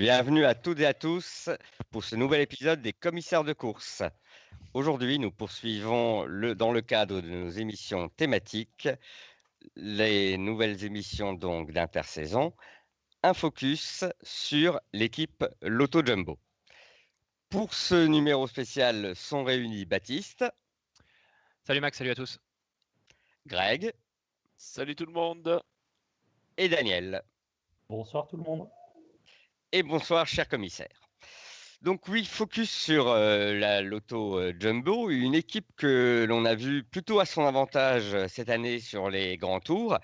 Bienvenue à toutes et à tous pour ce nouvel épisode des commissaires de course. Aujourd'hui, nous poursuivons le, dans le cadre de nos émissions thématiques les nouvelles émissions donc d'intersaison, un focus sur l'équipe Lotto Jumbo. Pour ce numéro spécial sont réunis Baptiste, Salut Max, salut à tous. Greg Salut tout le monde. et Daniel. Bonsoir tout le monde. Et bonsoir, cher commissaire. Donc oui, focus sur euh, la Lotto euh, Jumbo, une équipe que l'on a vue plutôt à son avantage euh, cette année sur les grands tours.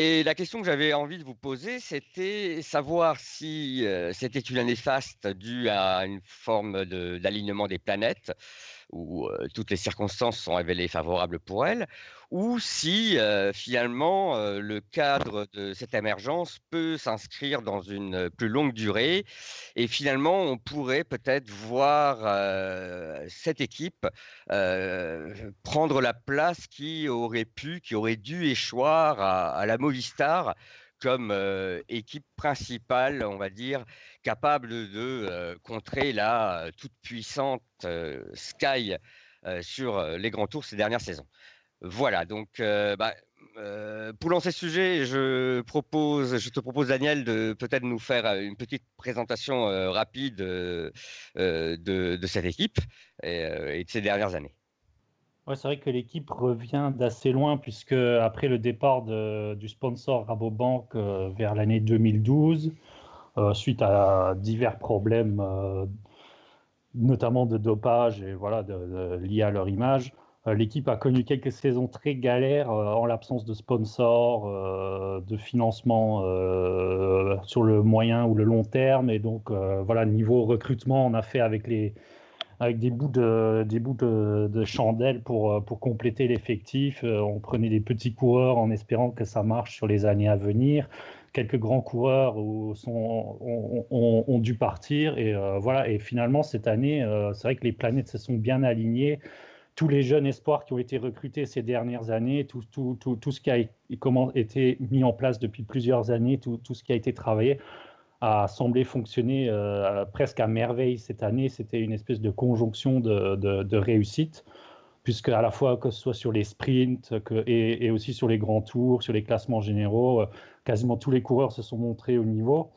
Et la question que j'avais envie de vous poser, c'était savoir si euh, c'était une année faste due à une forme d'alignement des planètes, où euh, toutes les circonstances sont révélées favorables pour elle, ou si euh, finalement le cadre de cette émergence peut s'inscrire dans une plus longue durée. Et finalement on pourrait peut-être voir cette équipe prendre la place qui aurait pu, qui aurait dû échoir à, à la Movistar comme euh, équipe principale, on va dire, capable de euh, contrer la euh, toute puissante Sky sur les grands tours ces dernières saisons. Voilà, donc bah, pour lancer ce sujet, je propose, je te propose Daniel de peut-être nous faire une petite présentation rapide de, cette équipe et, et de ces dernières années. Ouais, c'est vrai que l'équipe revient d'assez loin puisque après le départ du sponsor Rabobank euh, vers l'année 2012, euh, suite à divers problèmes, euh, notamment de dopage et voilà liés à leur image, l'équipe a connu quelques saisons très galères en l'absence de sponsors, de financement sur le moyen ou le long terme. Et donc voilà niveau recrutement, on a fait avec les avec des bouts de, des bouts de, pour, euh, pour compléter l'effectif. Euh, On prenait des petits coureurs en espérant que ça marche sur les années à venir. Quelques grands coureurs ont, ont- dû partir. Et, euh, voilà. et finalement, cette année, c'est vrai que les planètes se sont bien alignées. Tous les jeunes espoirs qui ont été recrutés ces dernières années, tout, tout, tout, tout ce qui a été mis en place depuis plusieurs années, tout, tout ce qui a été travaillé, a semblé fonctionner euh, presque à merveille cette année. C'était une espèce de conjonction de, de, réussite, puisque à la fois que ce soit sur les sprints que, et, et aussi sur les grands tours, sur les classements généraux, euh, quasiment tous les coureurs se sont montrés au niveau.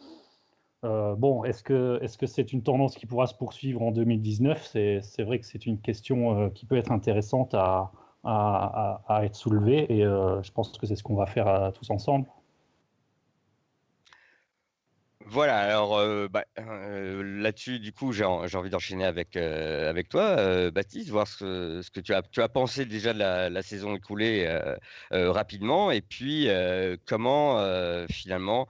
Euh, bon, est-ce que est-ce c'est une tendance qui pourra se poursuivre en 2019 C'est vrai que c'est une question qui peut être intéressante à, à, à- à être soulevée et je pense que c'est ce qu'on va faire tous ensemble. Voilà, alors bah, là-dessus, du coup, j'ai en- j'ai envie d'enchaîner avec, toi, Baptiste, voir ce, que- tu as, tu as pensé déjà de la, saison écoulée rapidement, et puis comment finalement,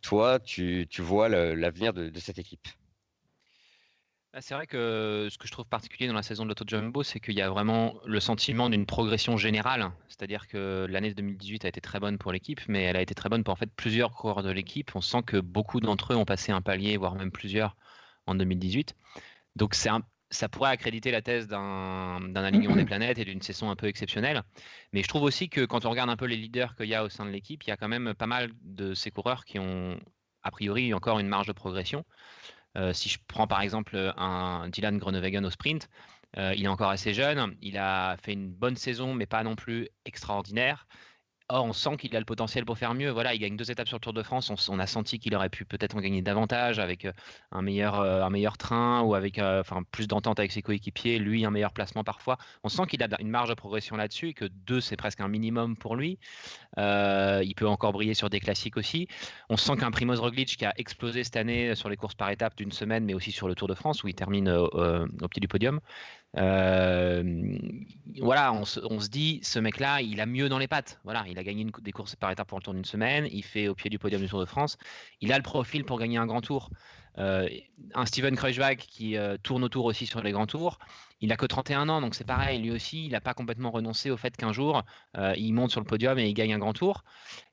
toi, tu, vois l'avenir de cette équipe? Ah, C'est vrai que ce que je trouve particulier dans la saison de l'Auto Jumbo, c'est qu'il y a vraiment le sentiment d'une progression générale. C'est-à-dire que l'année 2018 a été très bonne pour l'équipe, mais elle a été très bonne pour en fait plusieurs coureurs de l'équipe. On sent que beaucoup d'entre eux ont passé un palier, voire même plusieurs, en 2018. Donc c'est un- ça pourrait accréditer la thèse d'un d'un alignement des planètes et d'une saison un peu exceptionnelle. Mais je trouve aussi que quand on regarde un peu les leaders qu'il y a au sein de l'équipe, il y a quand même pas mal de ces coureurs qui ont a priori encore une marge de progression. Euh, si je prends par exemple un Dylan Groenewegen au sprint, euh, il est encore assez jeune, il a fait une bonne saison, mais pas non plus extraordinaire. Or, on sent qu'il a le potentiel pour faire mieux. Voilà, il gagne deux étapes sur le Tour de France. On, a senti qu'il aurait pu peut-être en gagner davantage avec euh, un meilleur, euh, un meilleur train ou avec euh, plus d'entente avec ses coéquipiers. Lui, un meilleur placement parfois. On sent qu'il a une marge de progression là-dessus et que deux, c'est presque un minimum pour lui. Il peut encore briller sur des classiques aussi. On sent qu'un Primoz Roglic qui a explosé cette année sur les courses par étapes d'une semaine, mais aussi sur le Tour de France où il termine au pied du podium. Euh, voilà, on se, dit, ce mec-là, il a mieux dans les pattes. Voilà, il a gagné des courses par étapes pour le Tour d'une semaine. Il fait au pied du podium du Tour de France. Il a le profil pour gagner un grand tour. Euh, un Steven Kruijswijk qui euh, tourne autour aussi sur les grands tours. Il a que 31 ans, donc c'est pareil. Lui aussi, il n'a pas complètement renoncé au fait qu'un jour, euh, il monte sur le podium et il gagne un grand tour.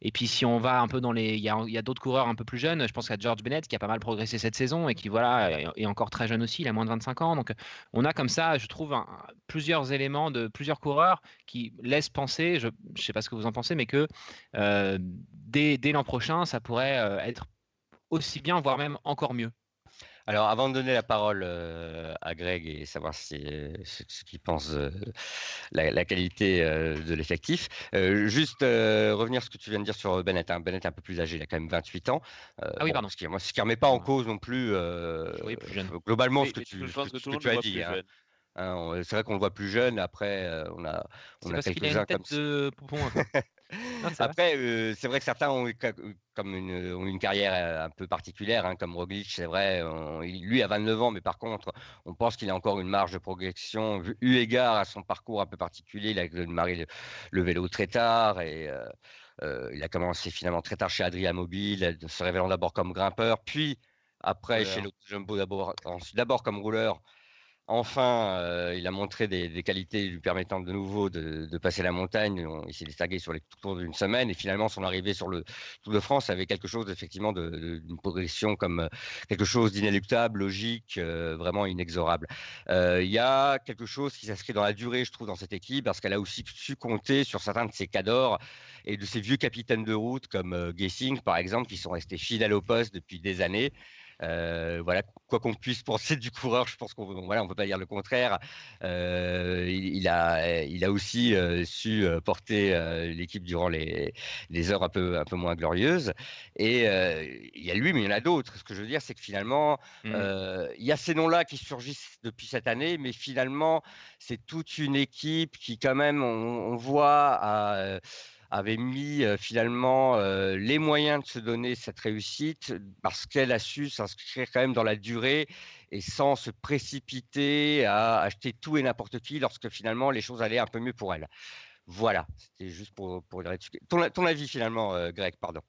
Et puis, si on va un peu dans les. Il y a, d'autres coureurs un peu plus jeunes. Je pense qu'à George Bennett qui a pas mal progressé cette saison et qui, voilà, est- encore très jeune aussi. Il a moins de 25 ans. Donc, on a comme ça, je trouve, plusieurs éléments de plusieurs coureurs qui laissent penser, je ne sais pas ce que vous en pensez, mais que dès, l'an prochain, ça pourrait être aussi bien, voire même encore mieux. Alors, avant de donner la parole euh, à Greg et savoir si, euh, ce, ce qu'il pense de la, la qualité euh, de l'effectif, juste revenir sur ce que tu viens de dire sur Bennett. hein. Bennett est un peu plus âgé, il a quand même 28 ans. Ah oui, pardon. Ce qui ne remet pas en cause non plus euh, Oui, plus jeune. globalement ce que tu, ce que- ce que as dit. hein. Hein, c'est vrai qu'on le voit plus jeune. Après, on a, on quelques-uns comme tête de. Non, c'est vrai. Après, euh, c'est vrai que certains ont, eu ca- comme une, ont une carrière euh, un peu particulière, hein, comme Roglic, c'est vrai. on- lui a 29 ans, mais par contre, on pense qu'il a encore une marge de progression, vu- eu égard à son parcours un peu particulier. Il a démarré le, le vélo très tard et euh, euh, il a commencé finalement très tard chez Adria Mobile, se révélant d'abord comme grimpeur, puis après chez Rouleur. l'Auto Jumbo d'abord comme rouleur. Enfin, euh, il a montré des, qualités lui permettant de nouveau de, passer la montagne. On- il s'est distingué sur les tours d'une semaine et finalement son arrivée sur le Tour de France avait quelque chose effectivement d'une progression comme euh, quelque chose d'inéluctable, logique, euh, vraiment inexorable. Il y a quelque chose qui s'inscrit dans la durée, je trouve, dans cette équipe parce qu'elle a aussi su compter sur certains de ses cadors et de ses vieux capitaines de route comme Gessing par exemple qui sont restés fidèles au poste depuis des années. Euh, voilà, quoi qu'on puisse penser du coureur, je pense qu'on voilà, on peut pas dire le contraire. Euh, il, il a, il a aussi euh, su porter l'équipe durant les, les heures un peu, un peu moins glorieuses. Et il y a lui, mais il y en a d'autres. Ce que je veux dire, c'est que finalement, Mm. euh, il y a ces noms-là qui surgissent depuis cette année, mais finalement, c'est toute une équipe qui, quand même, on, on voit, euh, avait mis euh, finalement euh, les moyens de se donner cette réussite parce qu'elle a su s'inscrire quand même dans la durée et sans se précipiter à acheter tout et n'importe qui lorsque finalement les choses allaient un peu mieux pour elle. Voilà, c'était juste pour, pour ton, ton avis finalement, euh, Greg, pardon.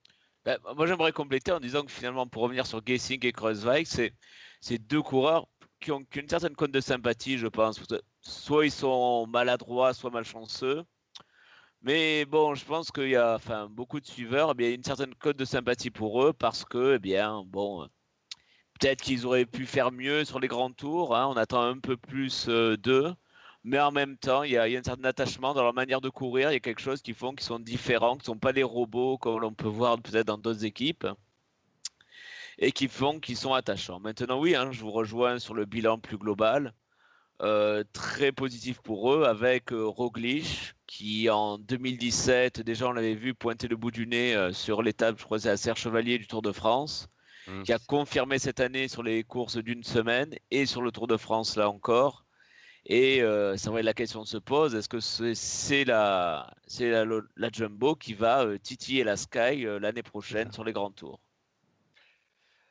Ben, moi, j'aimerais compléter en disant que finalement, pour revenir sur Gessing et Kreuzweig, c'est c'est deux coureurs qui ont, qui ont une certaine cote de sympathie, je pense. Soit ils sont maladroits, soit malchanceux. Mais bon, je pense qu'il y a enfin, beaucoup de suiveurs, eh bien, il y a une certaine cote de sympathie pour eux parce que, eh bien, bon, peut-être qu'ils auraient pu faire mieux sur les grands tours. hein, on attend un peu plus euh, d'eux. Mais en même temps, il y, a, il y a un certain attachement dans leur manière de courir. Il y a quelque chose qui font qu'ils sont différents, qui ne sont pas des robots comme l'on peut voir peut-être dans d'autres équipes. Et qui font qu'ils sont attachants. Maintenant, oui, hein, je vous rejoins sur le bilan plus global. Euh, très positif pour eux avec euh, Roglic qui en 2017 déjà on l'avait vu pointer le bout du nez euh, sur l'étape je crois c'est à Serre Chevalier du Tour de France Mmh. qui a confirmé cette année sur les courses d'une semaine et sur le Tour de France là encore. Et euh, c'est vrai la question se pose est-ce que c'est la c'est la, la Jumbo qui va titiller la Sky l'année prochaine sur les grands tours?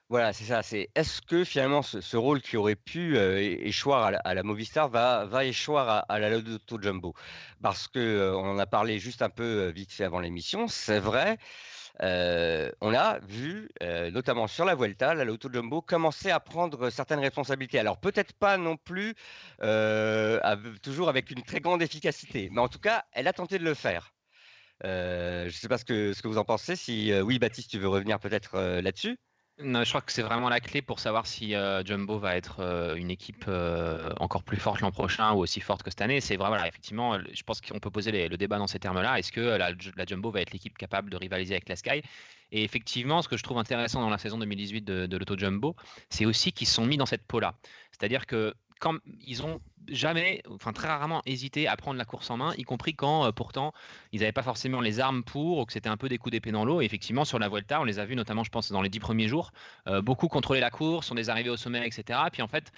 Voilà, c'est ça. C'est est-ce que finalement ce, rôle qui aurait pu euh, échoir à la, Movistar va, échoir à, la Lotto Jumbo? Parce que euh, on en a parlé juste un peu euh, vite fait avant l'émission. C'est vrai. on a vu, notamment sur la Vuelta, la Lotto Jumbo commencer à prendre certaines responsabilités. Alors peut-être pas non plus toujours avec une très grande efficacité, mais en tout cas, elle a tenté de le faire. Je ne sais pas ce que, ce que vous en pensez. Si oui, Baptiste, tu veux revenir peut-être là-dessus? Non, je crois que c'est vraiment la clé pour savoir si euh, Jumbo va être euh, une équipe euh, encore plus forte l'an prochain ou aussi forte que cette année. C'est vrai, voilà, effectivement, je pense qu'on peut poser le débat dans ces termes-là. Est-ce que la, Jumbo va être l'équipe capable de rivaliser avec la Sky? Et effectivement, ce que je trouve intéressant dans la saison 2018 de, de l'Auto Jumbo, c'est aussi qu'ils sont mis dans cette peau-là. C'est-à-dire que quand ils ont jamais, enfin très rarement hésité à prendre la course en main, y compris quand euh, pourtant ils n'avaient pas forcément les armes pour ou que c'était un peu des coups d'épée dans l'eau. Et effectivement, sur la Vuelta, on les a vus notamment, je pense, dans les dix premiers jours, euh, beaucoup contrôler la course, on des arrivées au sommet, etc. Puis en fait,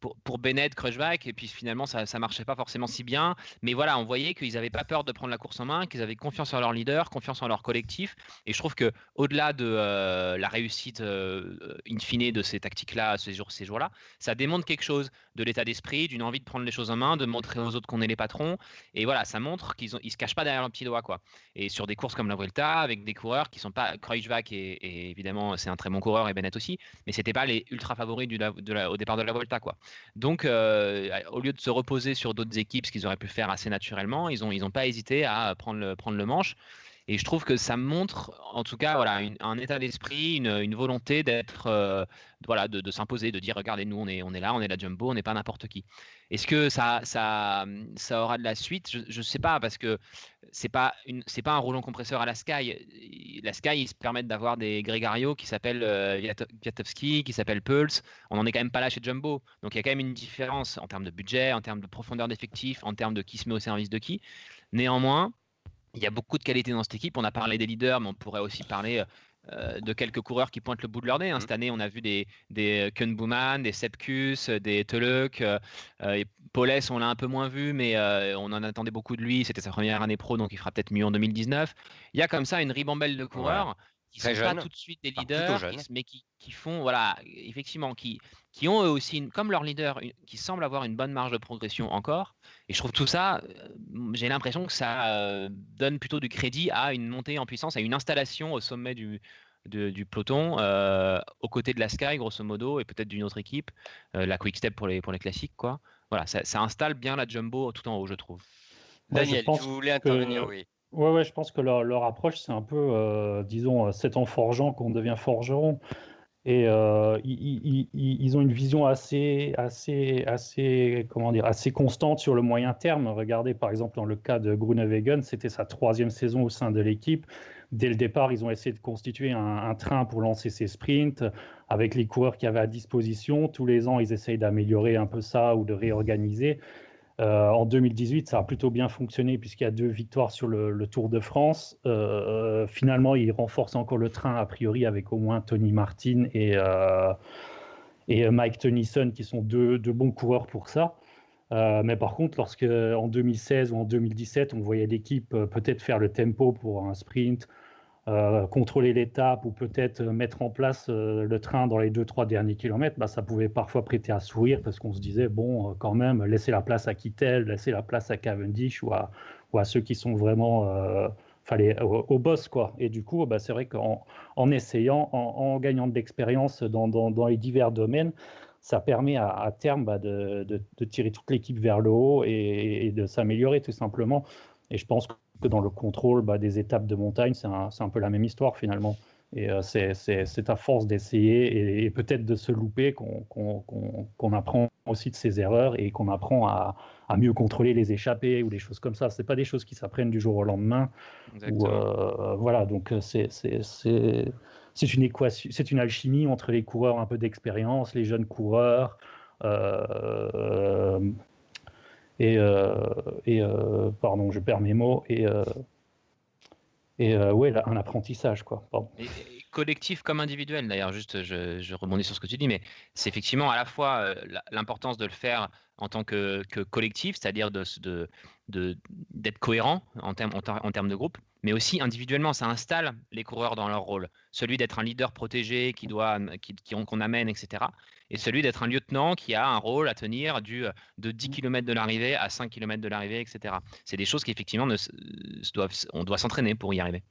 pour, pour Bennett, Kruijswijk, et puis finalement, ça ne marchait pas forcément si bien. Mais voilà, on voyait qu'ils n'avaient pas peur de prendre la course en main, qu'ils avaient confiance en leur leader, confiance en leur collectif. Et je trouve que au-delà de euh, la réussite in fine de ces tactiques-là, ces jours, ces jours-là, ça démontre quelque chose de l'état d'esprit, d'une envie de prendre les choses en main, de montrer aux autres qu'on est les patrons. Et voilà, ça montre qu'ils se cachent pas derrière leur petit doigt. Quoi. Et sur des courses comme la Vuelta, avec des coureurs qui sont pas. Kreuzvac, et, et évidemment, c'est un très bon coureur, et Bennett aussi, mais c'était pas les ultra favoris au départ de la Vuelta. Quoi. Donc, euh, au lieu de se reposer sur d'autres équipes, ce qu'ils auraient pu faire assez naturellement, ils n'ont ils ont pas hésité à prendre le, prendre le manche. Et je trouve que ça montre, en tout cas, voilà, un état d'esprit, une, volonté d'être, euh, voilà, de, s'imposer, de dire, regardez, nous, on est, on est là, on est la jumbo, on n'est pas n'importe qui. Est-ce que ça, ça, ça aura de la suite? Je ne sais pas, parce que c'est pas pas un roulant compresseur à la Sky. La Sky, ils se permettent d'avoir des Grégario qui s'appellent euh, qui s'appellent Pulse. On n'en est quand même pas là chez Jumbo. Donc il y a quand même une différence en termes de budget, en termes de profondeur d'effectif, en termes de qui se met au service de qui. Néanmoins, il y a beaucoup de qualité dans cette équipe. On a parlé des leaders, mais on pourrait aussi parler euh, de quelques coureurs qui pointent le bout de leur nez. Hein. Mmh. Cette année, on a vu des, des Bouman, des Sepkus, des Teluk. Euh, euh on l'a un peu moins vu, mais euh, on en attendait beaucoup de lui. C'était sa première année pro, donc il fera peut-être mieux en 2019. Il y a comme ça une ribambelle de coureurs qui ne sont pas tout de suite des leaders, mais qui, qui, font, voilà, effectivement, qui, qui ont eux aussi, comme leur leader, qui semblent avoir une bonne marge de progression encore. Et je trouve tout ça, euh, j'ai l'impression que ça euh, donne plutôt du crédit à une montée en puissance, à une installation au sommet du, du peloton, euh, aux côtés de la Sky, grosso modo, et peut-être d'une autre équipe, la Quick Step pour les, pour les classiques. Quoi. Voilà, ça, ça, installe bien la Jumbo tout en haut, je trouve. Daniel, tu voulais intervenir, oui. Ouais, ouais, je pense que leur, approche, c'est un peu, euh, disons, c'est en forgeant qu'on devient forgeron. Et euh, ils, ont une vision assez, assez, assez, comment dire, assez constante sur le moyen terme. Regardez, par exemple, dans le cas de Groenewegen, c'était sa troisième saison au sein de l'équipe. Dès le départ, ils ont essayé de constituer un, un, train pour lancer ses sprints avec les coureurs qu'il y avait à disposition. Tous les ans, ils essayent d'améliorer un peu ça ou de réorganiser. Euh, en 2018, ça a plutôt bien fonctionné puisqu'il y a deux victoires sur le, Tour de France. Euh, finalement, il renforce encore le train a priori avec au moins Tony Martin et, euh, et Mike Tennyson qui sont deux, deux, bons coureurs pour ça. mais par contre, lorsque en 2016 ou en 2017, on voyait l'équipe peut-être faire le tempo pour un sprint, euh, contrôler l'étape ou peut-être euh, mettre en place euh, le train dans les deux trois derniers kilomètres, bah, ça pouvait parfois prêter à sourire parce qu'on se disait bon quand même laisser la place à Kittel, laisser la place à Cavendish ou à, ceux qui sont vraiment fallait au, boss quoi. Et du coup bah, c'est vrai qu'en en essayant, en, gagnant de l'expérience dans, dans, dans, les divers domaines, ça permet à, terme bah, de, de, tirer toute l'équipe vers le haut et, et de s'améliorer tout simplement. Et je pense que dans le contrôle bah, des étapes de montagne, c'est un, un, peu la même histoire finalement. Et euh, c'est à force d'essayer et, peut-être de se louper qu'on apprend aussi de ses erreurs et qu'on apprend à, à, mieux contrôler les échappées ou des choses comme ça. C'est pas des choses qui s'apprennent du jour au lendemain. Ou, euh, voilà, donc euh, c'est une équation, c'est une alchimie entre les coureurs un peu d'expérience, les jeunes coureurs. Euh, et, euh, et euh, pardon, je perds mes mots, et, euh, et ouais, un apprentissage, quoi. Collectif comme individuel, d'ailleurs, juste je, je, rebondis sur ce que tu dis, mais c'est effectivement à la fois l'importance de le faire en tant que, que collectif, c'est-à-dire d'être de, de, cohérent en termes en, de groupe, mais aussi individuellement, ça installe les coureurs dans leur rôle. Celui d'être un leader protégé qui doit, qui, qu'on amène, etc et celui d'être un lieutenant qui a un rôle à tenir du, de 10 km de l'arrivée à 5 km de l'arrivée, etc. C'est des choses qui effectivement ne, doivent, on doit s'entraîner pour y arriver.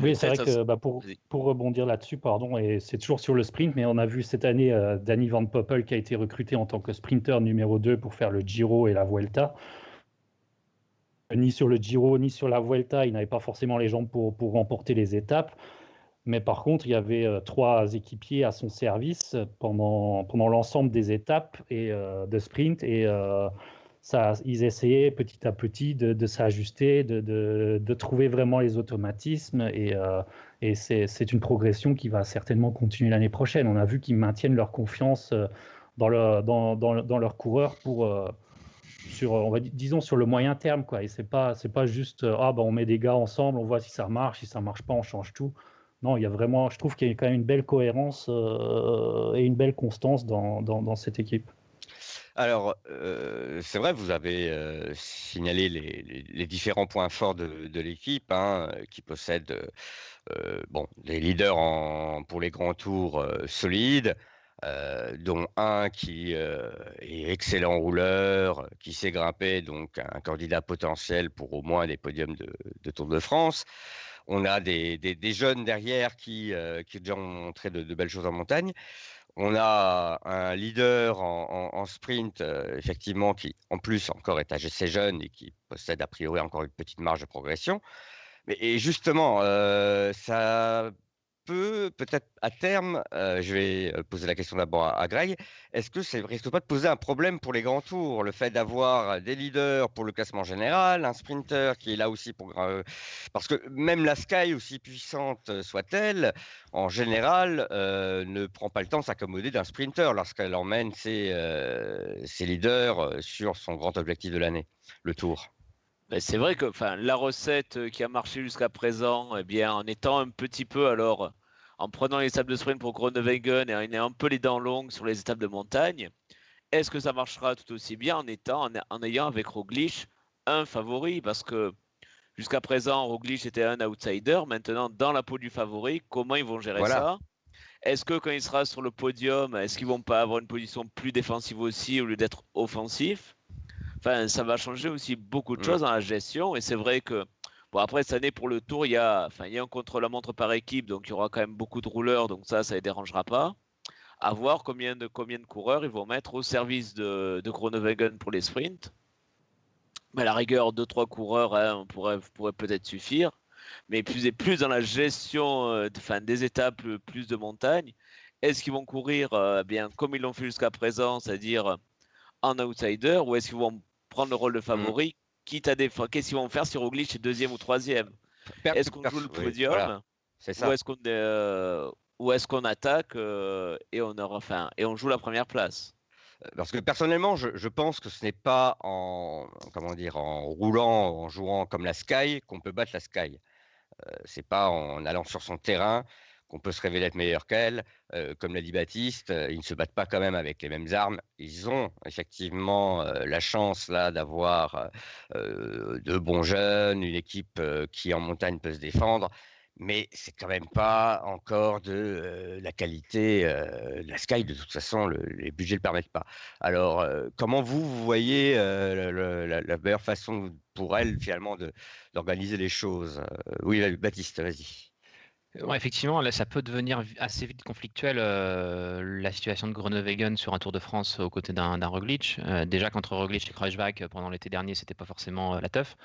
Oui, c'est vrai que bah, pour, pour, rebondir là-dessus, pardon, et c'est toujours sur le sprint, mais on a vu cette année euh, Danny Van Poppel qui a été recruté en tant que sprinter numéro 2 pour faire le Giro et la Vuelta. Ni sur le Giro, ni sur la Vuelta, il n'avait pas forcément les jambes pour, pour remporter les étapes. Mais par contre, il y avait euh, trois équipiers à son service pendant, pendant l'ensemble des étapes et, euh, de sprint. Et ils essayaient petit à petit de, s'ajuster, de, trouver vraiment les automatismes. Et, et c'est une progression qui va certainement continuer l'année prochaine. On a vu qu'ils maintiennent leur confiance dans, le, dans, leurs coureurs pour sur, disons sur le moyen terme. Et c'est pas pas juste ah ben on met des gars ensemble, on voit si ça marche, si ça marche pas, on change tout non, il y a vraiment, je trouve qu'il y a quand même une belle cohérence euh, et une belle constance dans, cette équipe. Alors, euh, c'est vrai, vous avez euh, signalé les, différents points forts de, l'équipe, hein, qui possède bon, des leaders pour les grands tours solides, euh, dont un qui est excellent rouleur, qui s'est grimpé, donc un candidat potentiel pour au moins des podiums de, Tour de France. On a des, jeunes derrière qui, qui déjà ont montré de, belles choses en montagne. On a un leader en, sprint, effectivement, qui en plus encore est assez jeune et qui possède a priori encore une petite marge de progression. Mais et justement, ça peut-être à terme, euh, je vais euh, poser la question d'abord à, Greg, est-ce que ça risque pas de poser un problème pour les grands tours, le fait d'avoir des leaders pour le classement général, un sprinter qui est là aussi pour... parce que même la Sky, aussi puissante soit-elle, en général, euh, ne prend pas le temps de s'accommoder d'un sprinter lorsqu'elle emmène ses, ses leaders sur son grand objectif de l'année, le tour. Ben, c'est vrai que enfin, la recette qui a marché jusqu'à présent, eh bien, en étant un petit peu alors en prenant les étapes de sprint pour Groenewegen et en ayant un peu les dents longues sur les étapes de montagne, est-ce que ça marchera tout aussi bien en étant en, ayant avec Roglic un favori? Parce que jusqu'à présent, Roglic était un outsider. Maintenant, dans la peau du favori, comment ils vont gérer ça? Est-ce que quand il sera sur le podium, est-ce qu'ils vont pas avoir une position plus défensive aussi au lieu d'être offensif? Enfin, ça va changer aussi beaucoup de choses dans la gestion. Et c'est vrai que, bon, après, cette année, pour le tour, il y a, enfin, il y a un contre-la-montre par équipe, donc il y aura quand même beaucoup de rouleurs, donc ça, ça ne les dérangera pas. À voir combien de, combien de coureurs ils vont mettre au service de, de Groenewegen pour les sprints. Mais à la rigueur, 2-3 coureurs hein, pourrait, pourrait peut-être suffire. Mais plus et plus dans la gestion euh, de, des étapes, plus de montagne, est-ce qu'ils vont courir euh, bien comme ils l'ont fait jusqu'à présent, c'est-à-dire en outsider, ou est-ce qu'ils vont prendre le rôle de mmh. Quitte à des Qu'est-ce qu'ils vont faire si Roglic est deuxième ou troisième? Est-ce qu'on joue le podium Ou est-ce qu'on euh, est attaque euh, et on aura, enfin, et on joue la première place? Parce que personnellement, je, je pense que ce n'est pas en comment dire en roulant, en jouant comme la Sky qu'on peut battre la Sky. Euh, c'est pas en allant sur son terrain qu'on peut se révéler être meilleur qu'elle. Comme l'a dit Baptiste, ils ne se battent pas quand même avec les mêmes armes. Ils ont effectivement la chance là d'avoir de bons jeunes, une équipe qui en montagne peut se défendre. Mais c'est quand même pas encore de la qualité de la Sky. De toute façon, les budgets ne le permettent pas. Alors, comment vous, vous voyez la, la, meilleure façon pour elle, finalement, d'organiser les choses Oui, Baptiste, vas-y effectivement, là, ça peut devenir assez vite conflictuel euh, la situation de Groenewegen sur un Tour de France aux côtés d'un Roglic. Euh, déjà qu'entre Roglic et Kreuzbach pendant l'été dernier, c'était pas forcément euh, la teuf.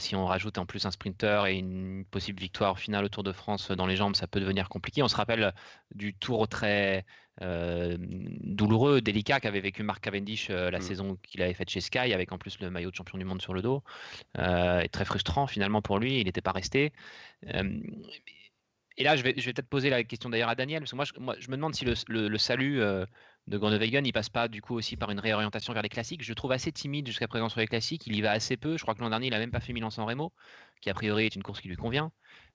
si on rajoute en plus un sprinter et une possible victoire finale au Tour de France dans les jambes, ça peut devenir compliqué. On se rappelle du Tour très douloureux, délicat qu'avait vécu Mark Cavendish la mmh. saison qu'il avait faite chez Sky, avec en plus le maillot de champion du monde sur le dos. et très frustrant finalement pour lui, il n'était pas resté et là, je vais, je vais peut-être poser la question d'ailleurs à Daniel, parce que moi, je, moi, je me demande si le, le, salut de Groenewegen, il passe pas du coup aussi par une réorientation vers les classiques. Je le trouve assez timide jusqu'à présent sur les classiques. Il y va assez peu. Je crois que l'an dernier, il a même pas fait Milan-San Remo, qui a priori est une course qui lui convient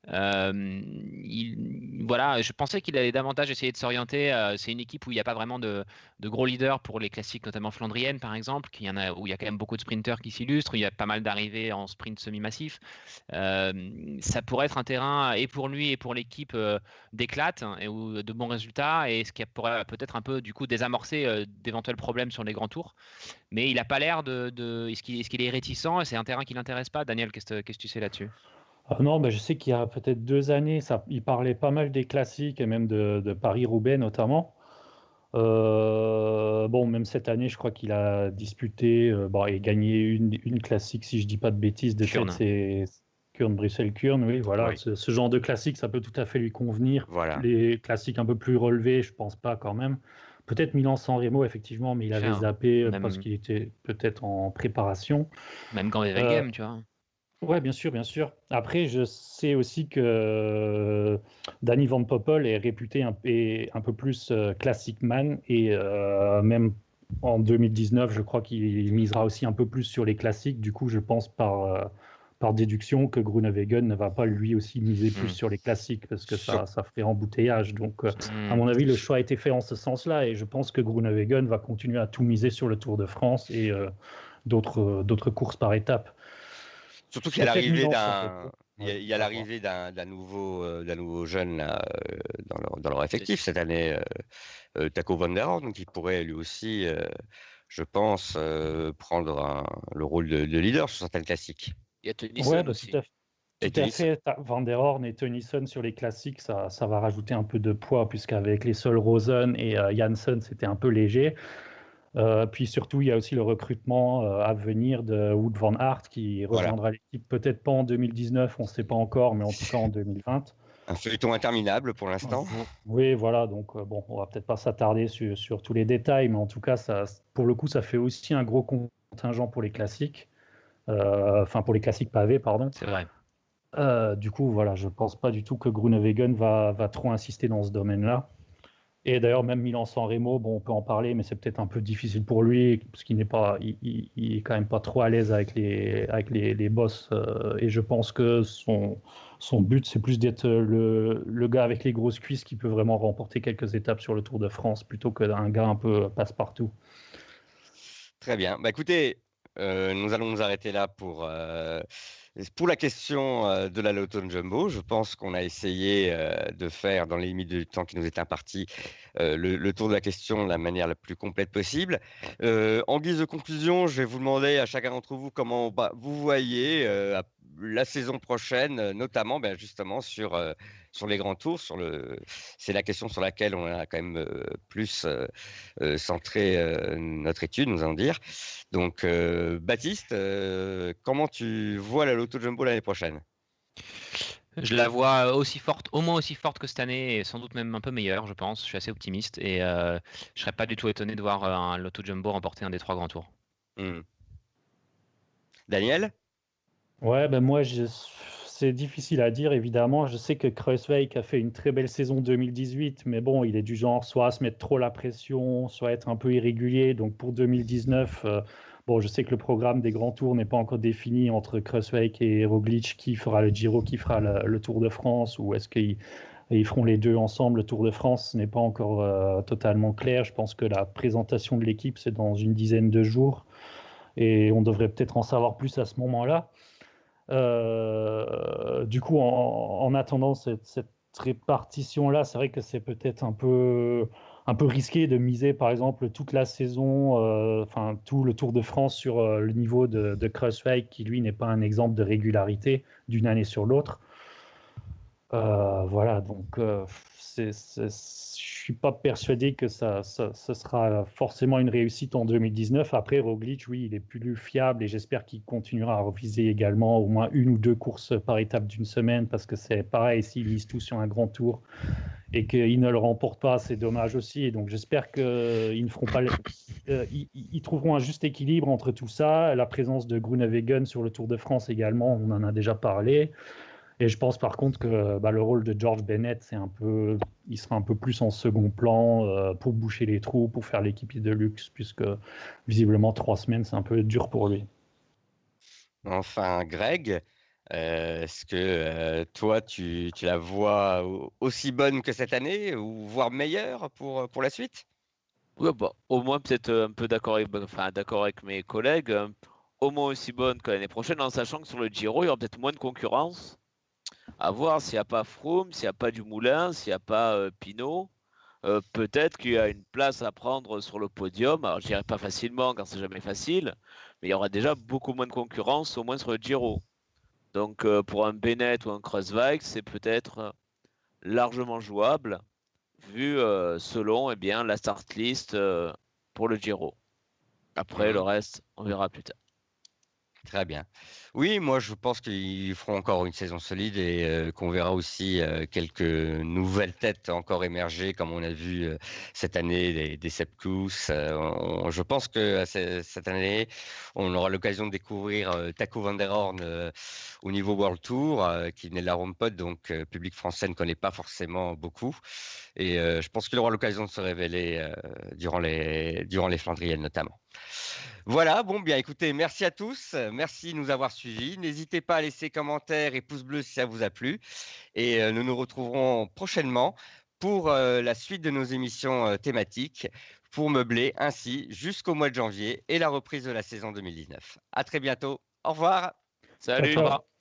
il, voilà, je pensais qu'il allait davantage essayer de s'orienter. c'est une équipe où il n'y a pas vraiment de, gros leaders pour les classiques, notamment flandriennes par exemple, où il y a quand même beaucoup de sprinteurs qui s'illustrent. Il y a pas mal d'arrivées en sprint semi-massif. ça pourrait être un terrain et pour lui et pour l'équipe d'éclate hein, et ou de bons résultats et ce qui pourrait peut-être un peu du coup désamorcer d'éventuels problèmes sur les grands tours. Mais il n'a pas l'air de, Est-ce qu'il est, réticent et c'est un terrain qui l'intéresse pas? Daniel, qu'est-ce que tu sais là-dessus? Ah non, je sais qu'il y a peut-être deux années, ça, il parlait pas mal des classiques et même de, Paris-Roubaix notamment. Euh, bon, même cette année, je crois qu'il a disputé euh, bon, et gagné une, une, classique, si je dis pas de bêtises, de tête, c'est Kurn, Bruxelles, Kurn. Oui, voilà, Ce, genre de classique, ça peut tout à fait lui convenir. Voilà. Les classiques un peu plus relevés, je pense pas quand même. Peut-être Milan-San Remo, effectivement, mais il avait zappé euh, parce qu'il était peut-être en préparation. Même quand il avait game, tu vois. Ouais, bien sûr, bien sûr. Après, je sais aussi que euh, Danny Van Poppel est réputé un, un peu plus euh, classic man et euh, même en 2019, je crois qu'il misera aussi un peu plus sur les classiques. Du coup, je pense par, par déduction que Groenewegen ne va pas lui aussi miser plus hmm. sur les classiques parce que ça, ça ferait embouteillage. Donc, à hmm. mon avis, le choix a été fait en ce sens-là et je pense que Groenewegen va continuer à tout miser sur le Tour de France et d'autres courses par étapes. Surtout qu'il y a Peut-être l'arrivée d'un. Il y a, Ouais, il y a d'accord. l'arrivée d'un d'un nouveau, euh, d'un nouveau jeune là, euh, dans, leur, dans leur effectif cette année, euh, euh, Taco Van Der Horn, qui pourrait lui aussi, euh, je pense, euh, prendre un- le rôle de, de leader sur certaines classiques. Il y a Tennyson Ouais, bah, aussi. tout à. Et Tout à fait. Van der Horn et Tennyson sur les classiques, ça, ça va rajouter un peu de poids, puisqu'avec les seuls Rosen et euh, Janssen, c'était un peu léger. Euh, puis surtout, il y a aussi le recrutement euh, à venir de Wood Van Aert qui rejoindra l'équipe peut-être pas en 2019, on ne sait pas encore, mais en tout cas en 2020. Un feuilleton interminable pour l'instant. Oui, voilà, donc euh, bon, on va peut-être pas s'attarder sur, sur tous les détails, mais en tout cas, ça, pour le coup, ça fait aussi un gros contingent pour les classiques, Euh, enfin pour les classiques pavés, pardon. C'est vrai. Euh, du coup, voilà, je pense pas du tout que Groenewegen va, va trop insister dans ce domaine-là. Et d'ailleurs, même Milan-San Remo, bon, on peut en parler, mais c'est peut-être un peu difficile pour lui, parce qu'il n'est pas, il, est quand même pas trop à l'aise avec les, avec les boss. euh, et je pense que son, son but, c'est plus d'être le, le gars avec les grosses cuisses qui peut vraiment remporter quelques étapes sur le Tour de France, plutôt qu'un gars un peu passe-partout. Très bien. Bah, écoutez, euh, nous allons nous arrêter là pour, euh, pour la question euh, de la Loto Jumbo. Je pense qu'on a essayé euh, de faire, dans les limites du temps qui nous est imparti, euh, le, le tour de la question de la manière la plus complète possible. Euh, en guise de conclusion, je vais vous demander à chacun d'entre vous comment bah, vous voyez euh, la saison prochaine, notamment ben, justement sur, euh, sur les grands tours. Sur le... C'est la question sur laquelle on a quand même plus centré notre étude, nous allons dire. Donc, Baptiste, comment tu vois la Loto Jumbo l'année prochaine Je la vois aussi forte, au moins aussi forte que cette année, et sans doute même un peu meilleure, je pense. Je suis assez optimiste et euh, je serais pas du tout étonné de voir euh, un Lotto Jumbo remporter un des trois grands tours. Hmm. Daniel? Ouais, ben moi, je- c'est difficile à dire, évidemment. Je sais que Kruiswijk a fait une très belle saison 2018, mais bon, il est du genre soit à se mettre trop la pression, soit à être un peu irrégulier. Donc pour 2019, euh, bon, je sais que le programme des grands tours n'est pas encore défini entre Kruiswijk et Roglic, qui fera le Giro, qui fera le, Tour de France, ou est-ce qu'ils ils feront les deux ensemble. Le Tour de France ce n'est pas encore euh, totalement clair. Je pense que la présentation de l'équipe, c'est dans une dizaine de jours. Et on devrait peut-être en savoir plus à ce moment-là. Euh, du coup, en, en attendant cette répartition-là, c'est vrai que c'est peut-être un peu, un peu risqué de miser, par exemple, toute la saison, euh, enfin tout le Tour de France sur euh, le niveau de, de qui lui n'est pas un exemple de régularité d'une année sur l'autre. Euh, voilà, donc euh, je suis pas persuadé que ça, sera forcément une réussite en 2019. Après, Roglic, oui, il est plus fiable et j'espère qu'il continuera à reviser également au moins une ou deux courses par étape d'une semaine parce que c'est pareil, s'il mise tout sur un grand tour et qu'il ne le remporte pas, c'est dommage aussi. Et donc j'espère qu'ils ne pas, euh, ils trouveront un juste équilibre entre tout ça, la présence de Groenewegen sur le Tour de France également, on en a déjà parlé. Et je pense par contre que bah, le rôle de George Bennett, c'est un peu, il sera un peu plus en second plan euh, pour boucher les trous, pour faire l'équipe de luxe, puisque visiblement trois semaines, c'est un peu dur pour lui. Enfin, Greg, euh, est-ce que euh, toi, tu, tu la vois au- aussi bonne que cette année, ou voire meilleure pour, pour la suite? Ouais, bah, au moins peut-être un peu d'accord avec, enfin, d'accord avec mes collègues, au moins aussi bonne que l'année prochaine, en sachant que sur le Giro, il y aura peut-être moins de concurrence. À voir s'il n'y a pas Froome, s'il n'y a pas Dumoulin, s'il n'y a pas euh, Pinot. euh, peut-être qu'il y a une place à prendre sur le podium. Alors, je dirais pas facilement, car c'est jamais facile, mais il y aura déjà beaucoup moins de concurrence, au moins sur le Giro. Donc, euh, pour un Bennett ou un Kreuzweig, c'est peut-être largement jouable, vu euh, selon eh bien, la start list pour le Giro. Après, le reste, on verra plus tard. Très bien. Oui, moi je pense qu'ils feront encore une saison solide et euh, qu'on verra aussi euh, quelques nouvelles têtes encore émerger, comme on a vu euh, cette année des, des je pense que ce- cette année, on aura l'occasion de découvrir Taco Van Der Horn au niveau World Tour, qui venait de la Rompod, donc public français ne connaît pas forcément beaucoup. Et je pense qu'il aura l'occasion de se révéler durant les durant les Flandriennes notamment. Voilà, bon, bien écoutez, merci à tous, euh, merci de nous avoir suivis. N'hésitez pas à laisser commentaires et pouces bleus si ça vous a plu. Et euh, nous nous retrouverons prochainement pour euh, la suite de nos émissions thématiques pour meubler ainsi jusqu'au mois de janvier et la reprise de la saison 2019. À très bientôt. Au revoir. Salut. Ciao, ciao.